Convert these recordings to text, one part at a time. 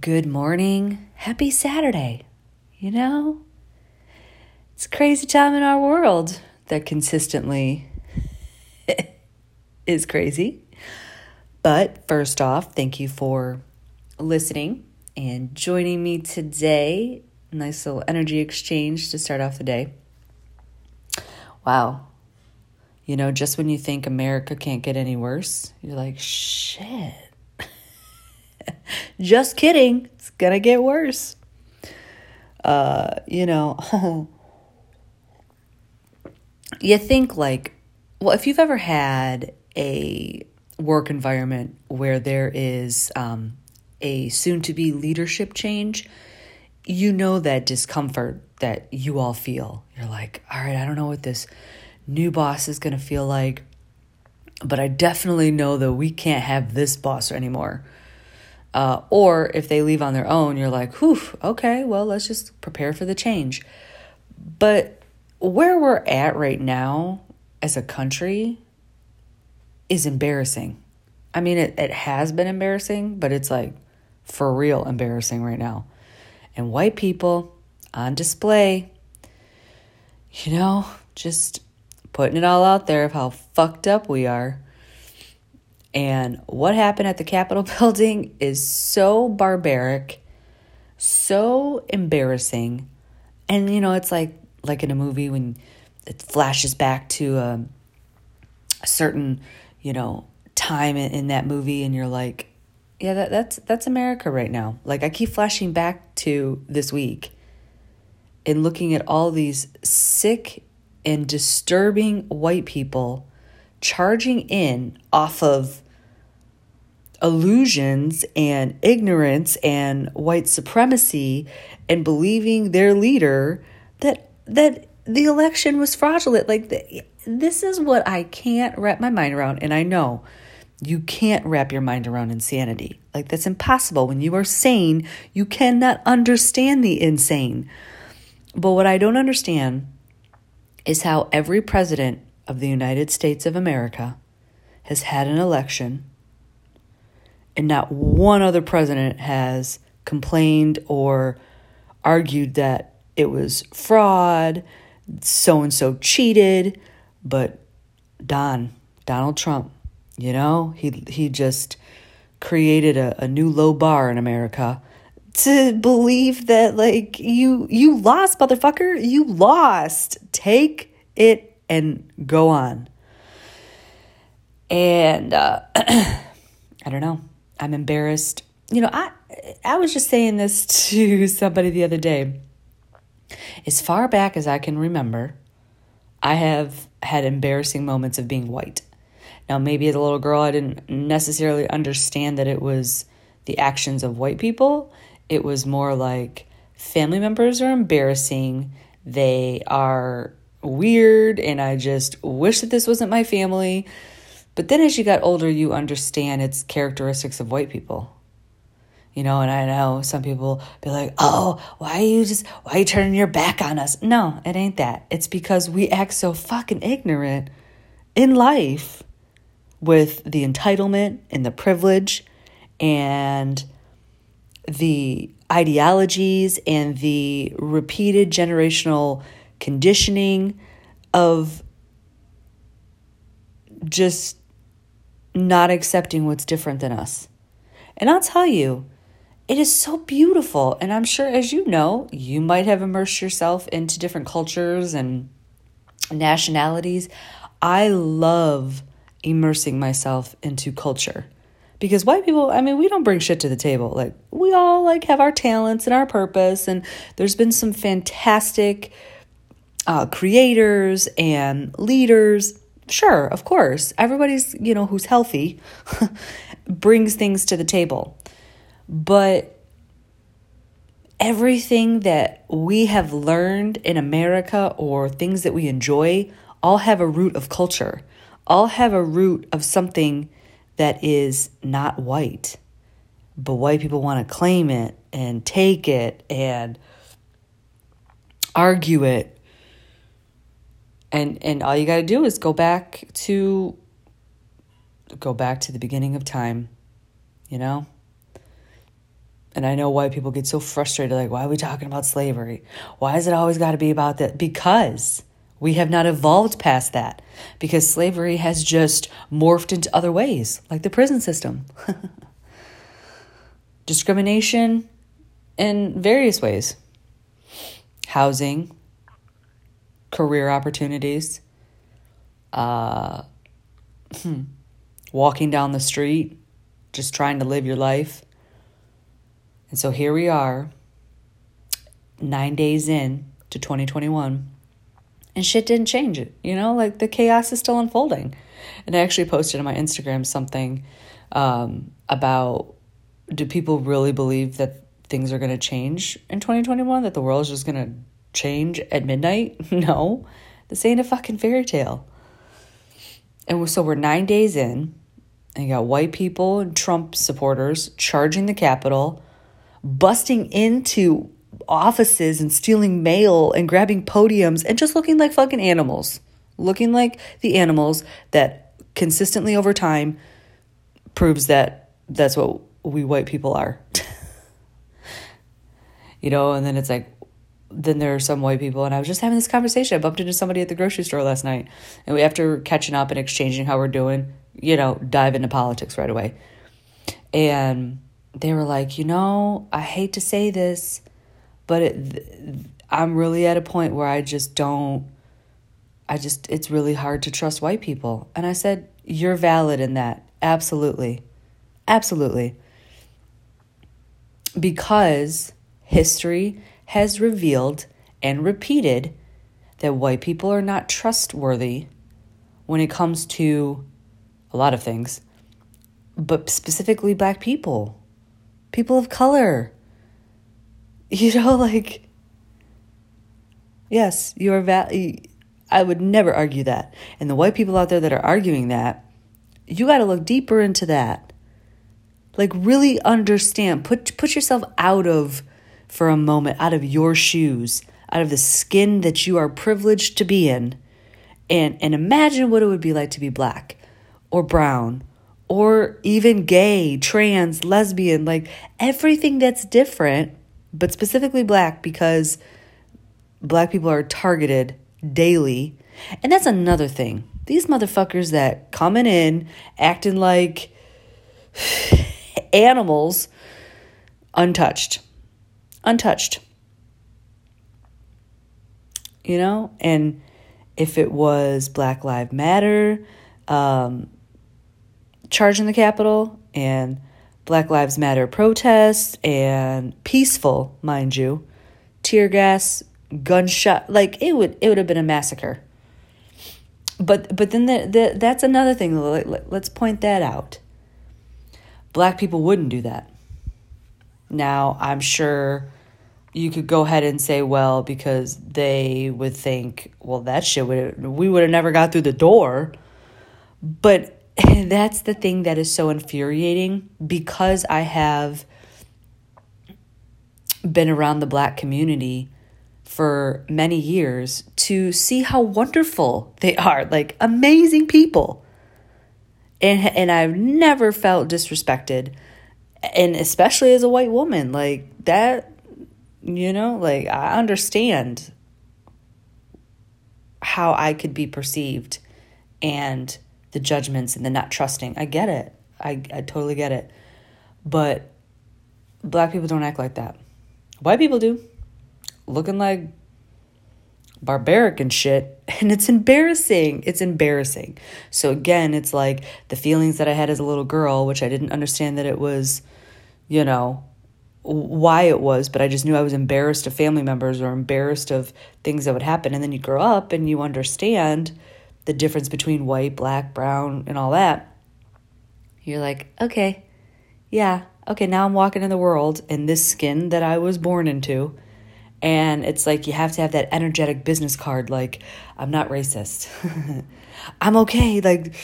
Good morning. Happy Saturday. You know, it's a crazy time in our world that consistently is crazy. But first off, thank you for listening and joining me today. Nice little energy exchange to start off the day. Wow. You know, just when you think America can't get any worse, you're like, shit. just kidding. It's going to get worse. Uh, you know, you think like, well, if you've ever had a work environment where there is um, a soon to be leadership change, you know that discomfort that you all feel. You're like, all right, I don't know what this new boss is going to feel like, but I definitely know that we can't have this boss anymore. Uh, or if they leave on their own, you're like, whew, okay, well, let's just prepare for the change. But where we're at right now as a country is embarrassing. I mean, it, it has been embarrassing, but it's like for real embarrassing right now. And white people on display, you know, just putting it all out there of how fucked up we are. And what happened at the Capitol building is so barbaric, so embarrassing. And you know, it's like like in a movie when it flashes back to a, a certain, you know, time in, in that movie and you're like, yeah, that, that's that's America right now. Like I keep flashing back to this week and looking at all these sick and disturbing white people charging in off of illusions and ignorance and white supremacy and believing their leader that that the election was fraudulent like the, this is what I can't wrap my mind around and I know you can't wrap your mind around insanity. Like, that's impossible. When you are sane, you cannot understand the insane. But what I don't understand is how every president of the United States of America has had an election and not one other president has complained or argued that it was fraud, so and so cheated, but Don, Donald Trump, you know, he he just created a, a new low bar in America to believe that like you you lost, motherfucker. You lost. Take it and go on. And uh, I don't know. I'm embarrassed. You know, I I was just saying this to somebody the other day. As far back as I can remember, I have had embarrassing moments of being white. Now, maybe as a little girl, I didn't necessarily understand that it was the actions of white people. It was more like family members are embarrassing, they are weird, and I just wish that this wasn't my family. But then as you got older, you understand its characteristics of white people. You know, and I know some people be like, "Oh, why are you just why are you turning your back on us?" No, it ain't that. It's because we act so fucking ignorant in life with the entitlement and the privilege and the ideologies and the repeated generational conditioning of just not accepting what's different than us. And I'll tell you, it is so beautiful. And I'm sure, as you know, you might have immersed yourself into different cultures and nationalities. I love immersing myself into culture because white people i mean we don't bring shit to the table like we all like have our talents and our purpose and there's been some fantastic uh, creators and leaders sure of course everybody's you know who's healthy brings things to the table but everything that we have learned in america or things that we enjoy all have a root of culture all have a root of something that is not white. But white people want to claim it and take it and argue it. And and all you got to do is go back to go back to the beginning of time, you know? And I know why people get so frustrated like, why are we talking about slavery? Why is it always got to be about that? Because we have not evolved past that. Because slavery has just morphed into other ways, like the prison system. Discrimination in various ways housing, career opportunities, uh, hmm, walking down the street, just trying to live your life. And so here we are, nine days in to 2021, and shit didn't change it. You know, like the chaos is still unfolding. And I actually posted on my Instagram something um, about do people really believe that things are going to change in 2021? That the world is just going to change at midnight? No, this ain't a fucking fairy tale. And so we're nine days in, and you got white people and Trump supporters charging the Capitol, busting into offices and stealing mail and grabbing podiums and just looking like fucking animals. Looking like the animals that consistently over time proves that that's what we white people are. you know, and then it's like, then there are some white people, and I was just having this conversation. I bumped into somebody at the grocery store last night, and we, after catching up and exchanging how we're doing, you know, dive into politics right away. And they were like, you know, I hate to say this, but it, I'm really at a point where I just don't, I just, it's really hard to trust white people. And I said, you're valid in that. Absolutely. Absolutely. Because history has revealed and repeated that white people are not trustworthy when it comes to a lot of things, but specifically black people, people of color. You know, like, yes, you are val- I would never argue that. And the white people out there that are arguing that, you got to look deeper into that. Like really understand, put put yourself out of for a moment out of your shoes, out of the skin that you are privileged to be in. And and imagine what it would be like to be black or brown or even gay, trans, lesbian, like everything that's different but specifically black because black people are targeted daily. And that's another thing. These motherfuckers that coming in acting like animals untouched. Untouched. You know, and if it was Black Lives Matter um, charging the Capitol and Black Lives Matter protests and peaceful, mind you, tear gas, gunshot. Like it would, it would have been a massacre. But but then the, the, that's another thing. Let's point that out. Black people wouldn't do that. Now I'm sure you could go ahead and say, well, because they would think, well, that shit would we would have never got through the door. But that's the thing that is so infuriating because I have been around the black community for many years to see how wonderful they are, like amazing people. And and I've never felt disrespected and especially as a white woman, like that you know, like I understand how I could be perceived and the judgments and the not trusting. I get it. I, I totally get it. But black people don't act like that. White people do. Looking like barbaric and shit. And it's embarrassing. It's embarrassing. So again, it's like the feelings that I had as a little girl, which I didn't understand that it was, you know, why it was, but I just knew I was embarrassed of family members or embarrassed of things that would happen. And then you grow up and you understand the difference between white, black, brown, and all that, you're like, okay, yeah, okay, now I'm walking in the world in this skin that I was born into. And it's like you have to have that energetic business card, like, I'm not racist. I'm okay. Like,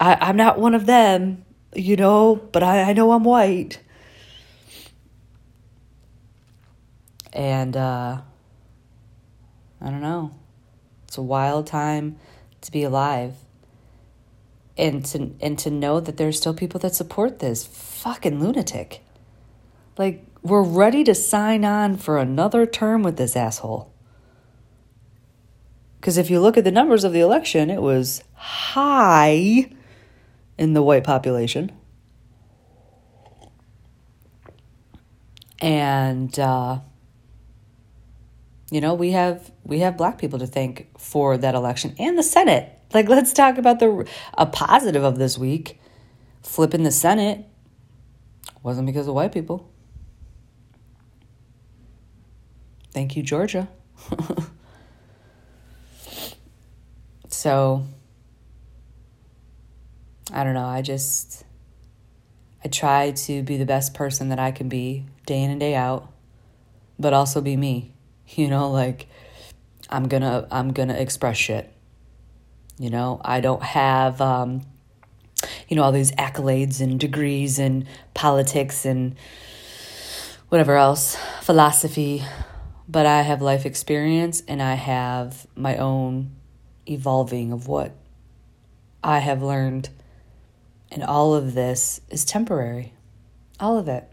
I, I'm not one of them, you know, but I, I know I'm white. And uh, I don't know. It's a wild time to be alive and to and to know that there's still people that support this fucking lunatic like we're ready to sign on for another term with this asshole. Because if you look at the numbers of the election, it was high in the white population. And uh, you know, we have we have black people to thank for that election and the Senate. Like let's talk about the a positive of this week. Flipping the Senate wasn't because of white people. Thank you, Georgia. so I don't know, I just I try to be the best person that I can be day in and day out, but also be me. You know, like I'm to I'm to express shit. You know, I don't have um you know all these accolades and degrees and politics and whatever else, philosophy, but I have life experience and I have my own evolving of what I have learned and all of this is temporary. All of it.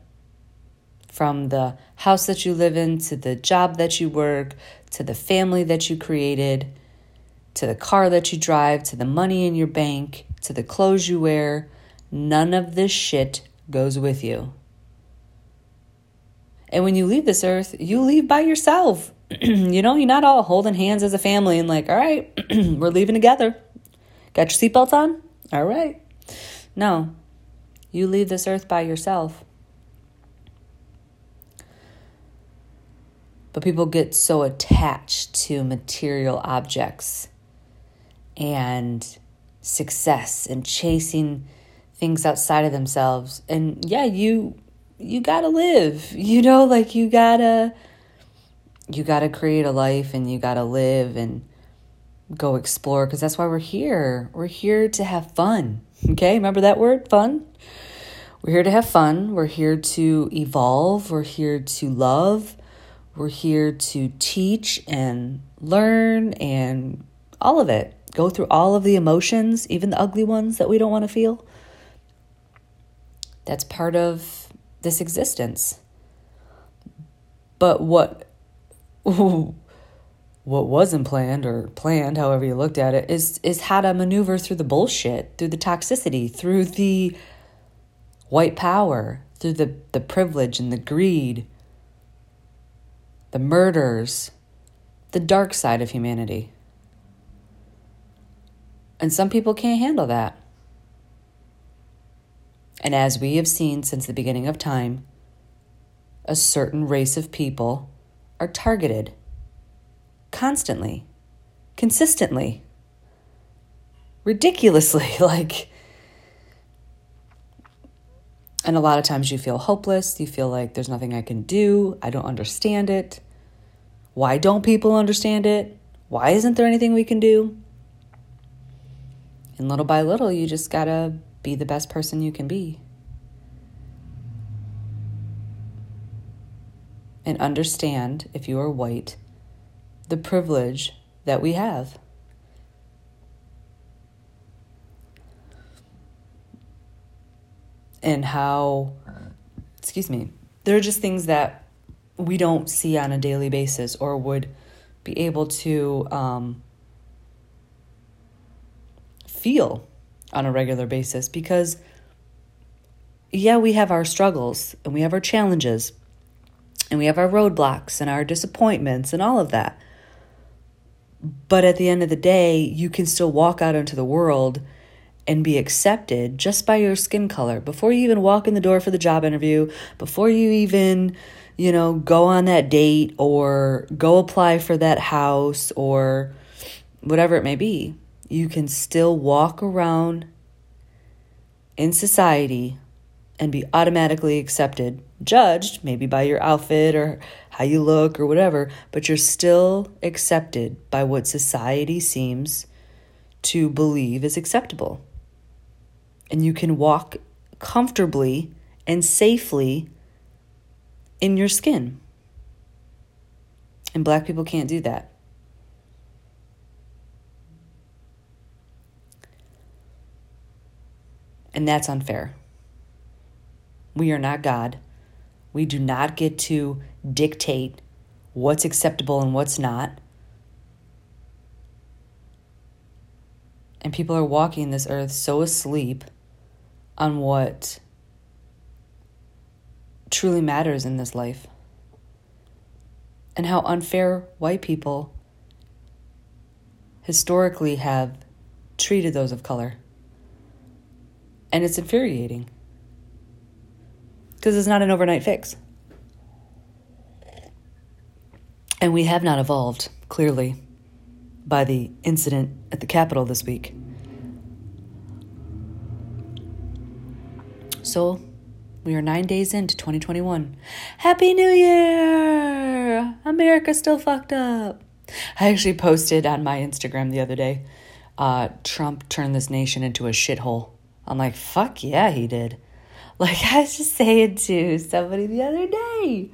From the house that you live in, to the job that you work, to the family that you created, to the car that you drive, to the money in your bank, to the clothes you wear. None of this shit goes with you. And when you leave this earth, you leave by yourself. you know, you're not all holding hands as a family and like, all right, we're leaving together. Got your seatbelts on? All right. No, you leave this earth by yourself. But people get so attached to material objects and success and chasing things outside of themselves. And yeah, you you got to live. You know, like you got to you got to create a life and you got to live and go explore because that's why we're here. We're here to have fun. Okay, remember that word, fun? We're here to have fun. We're here to evolve. We're here to love. We're here to teach and learn and all of it. Go through all of the emotions, even the ugly ones that we don't want to feel. That's part of this existence. But what what wasn't planned or planned, however you looked at it, is is how to maneuver through the bullshit, through the toxicity, through the white power, through the, the privilege and the greed, the murders, the dark side of humanity. And some people can't handle that. And as we have seen since the beginning of time, a certain race of people are targeted constantly, consistently, ridiculously. Like, and a lot of times you feel hopeless. You feel like there's nothing I can do. I don't understand it. Why don't people understand it? Why isn't there anything we can do? And little by little, you just gotta be the best person you can be. And understand if you are white the privilege that we have. And how, excuse me, there are just things that we don't see on a daily basis or would be able to um, feel on a regular basis because, yeah, we have our struggles and we have our challenges and we have our roadblocks and our disappointments and all of that. But at the end of the day, you can still walk out into the world and be accepted just by your skin color. Before you even walk in the door for the job interview, before you even, you know, go on that date or go apply for that house or whatever it may be, you can still walk around in society and be automatically accepted, judged maybe by your outfit or how you look or whatever, but you're still accepted by what society seems to believe is acceptable. And you can walk comfortably and safely in your skin. And black people can't do that. And that's unfair. We are not God. We do not get to dictate what's acceptable and what's not. And people are walking this earth so asleep on what truly matters in this life. And how unfair white people historically have treated those of color. And it's infuriating because it's not an overnight fix. And we have not evolved, clearly, by the incident at the Capitol this week. So, we are nine days into 2021. Happy New Year! America still fucked up. I actually posted on my Instagram the other day uh, Trump turned this nation into a shithole. I'm like, fuck yeah, he did. Like I was just saying to somebody the other day,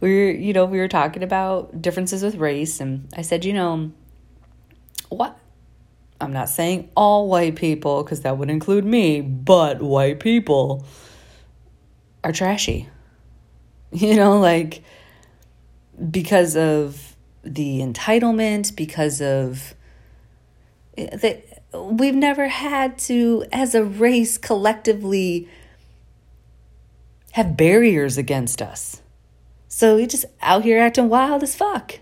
we were, you know, we were talking about differences with race, and I said, you know, what? I'm not saying all white people, because that would include me, but white people are trashy. You know, like because of the entitlement, because of eh, that we've never had to, as a race, collectively have barriers against us. So we just out here acting wild as fuck.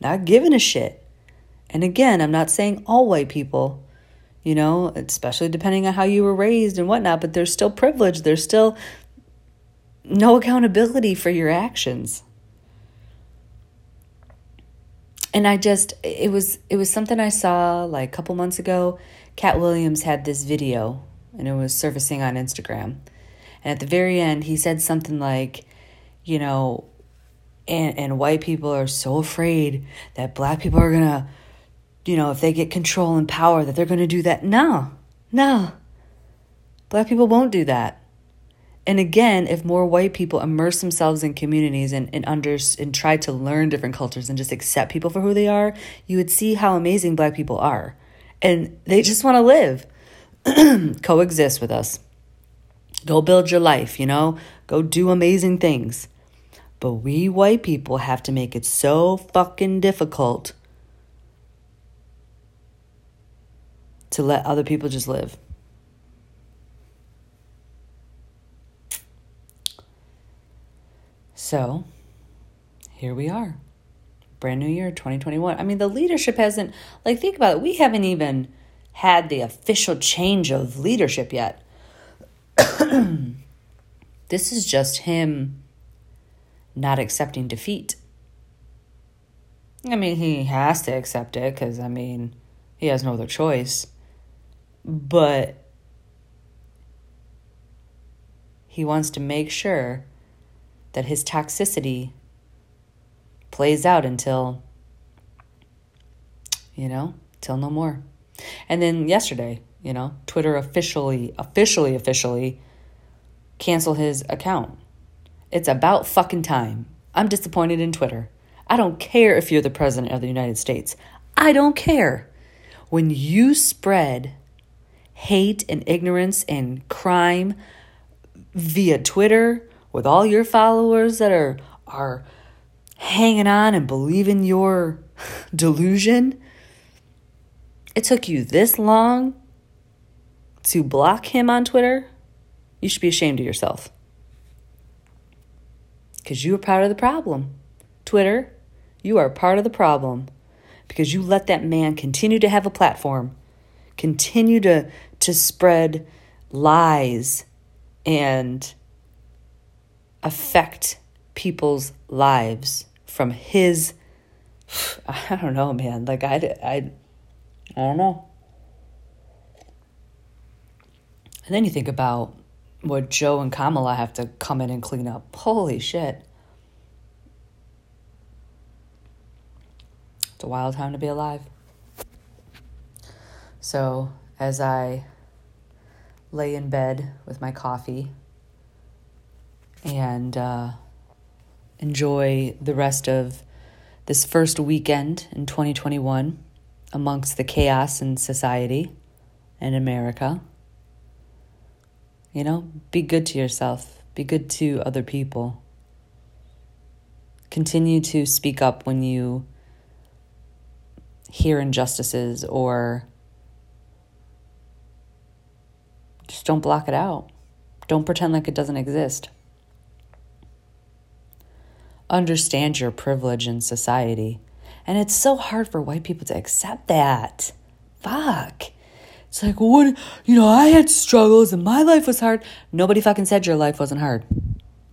Not giving a shit. And again, I'm not saying all white people, you know, especially depending on how you were raised and whatnot, but there's still privilege. There's still no accountability for your actions and I just it was it was something I saw like a couple months ago. Katt Williams had this video and it was surfacing on Instagram. And at the very end he said something like, you know, and and white people are so afraid that black people are to you know, if they get control and power that they're going to do that. No. No. Black people won't do that. And again, if more white people immerse themselves in communities and, and under and try to learn different cultures and just accept people for who they are, you would see how amazing black people are. And they just want to live, coexist with us. Go build your life, you know? Go do amazing things. But we white people have to make it so fucking difficult to let other people just live. So here we are. Brand new year 2021. I mean, the leadership hasn't, like, think about it. We haven't even had the official change of leadership yet. this is just him not accepting defeat. I mean, he has to accept it because, I mean, he has no other choice. But he wants to make sure that his toxicity plays out until, you know, till no more. And then yesterday, you know, Twitter officially, officially, officially cancel his account. It's about fucking time. I'm disappointed in Twitter. I don't care if you're the president of the United States. I don't care. When you spread hate and ignorance and crime via Twitter, with all your followers that are are hanging on and believing your delusion. It took you this long to block him on Twitter. You should be ashamed of yourself. Because you are part of the problem. Twitter, you are part of the problem because you let that man continue to have a platform, continue to, to spread lies and affect people's lives from his I don't know, man. Like I I I don't know. And then you think about what Joe and Kamala have to come in and clean up. Holy shit. It's a wild time to be alive. So, as I lay in bed with my coffee and uh, enjoy the rest of this first weekend in 2021 amongst the chaos in society and America. You know, be good to yourself. Be good to other people. Continue to speak up when you hear injustices or just don't block it out. Don't pretend like it doesn't exist. Understand your privilege in society. And it's so hard for white people to accept that. Fuck. It's like, what, you know, I had struggles and my life was hard. Nobody fucking said your life wasn't hard.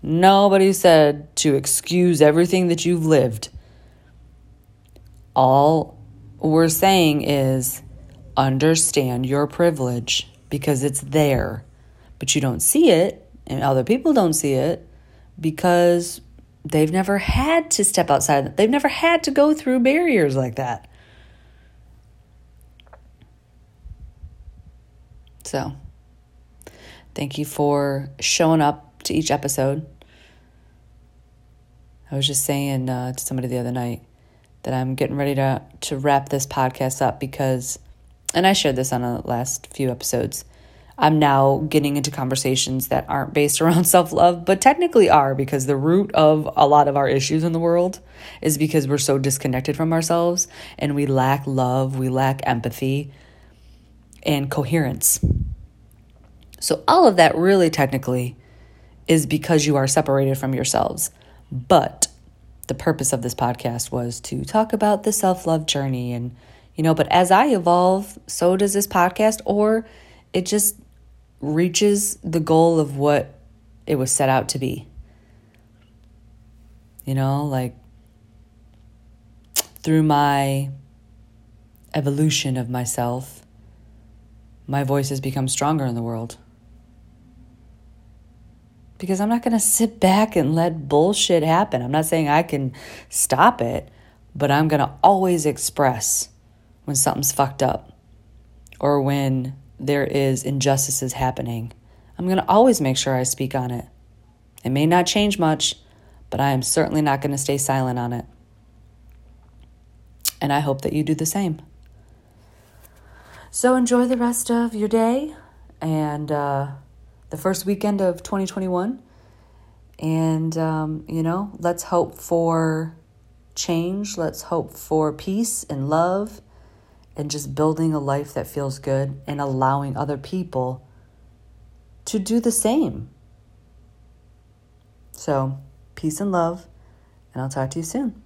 Nobody said to excuse everything that you've lived. All we're saying is understand your privilege because it's there, but you don't see it, and other people don't see it because they've never had to step outside. They've never had to go through barriers like that. So, thank you for showing up to each episode. I was just saying uh, to somebody the other night that I'm getting ready to to wrap this podcast up because, and I shared this on the last few episodes. I'm now getting into conversations that aren't based around self love, but technically are because the root of a lot of our issues in the world is because we're so disconnected from ourselves and we lack love, we lack empathy, and coherence. So, all of that really technically is because you are separated from yourselves. But the purpose of this podcast was to talk about the self love journey. And, you know, but as I evolve, so does this podcast, or it just reaches the goal of what it was set out to be. You know, like through my evolution of myself, my voice has become stronger in the world. Because I'm not going to sit back and let bullshit happen. I'm not saying I can stop it, but I'm going to always express when something's fucked up or when there is injustices happening. I'm going to always make sure I speak on it. It may not change much, but I am certainly not going to stay silent on it. And I hope that you do the same. So enjoy the rest of your day and uh, the first weekend of 2021. And, um, you know, let's hope for change. Let's hope for peace and love and just building a life that feels good and allowing other people to do the same. So, peace and love, and I'll talk to you soon.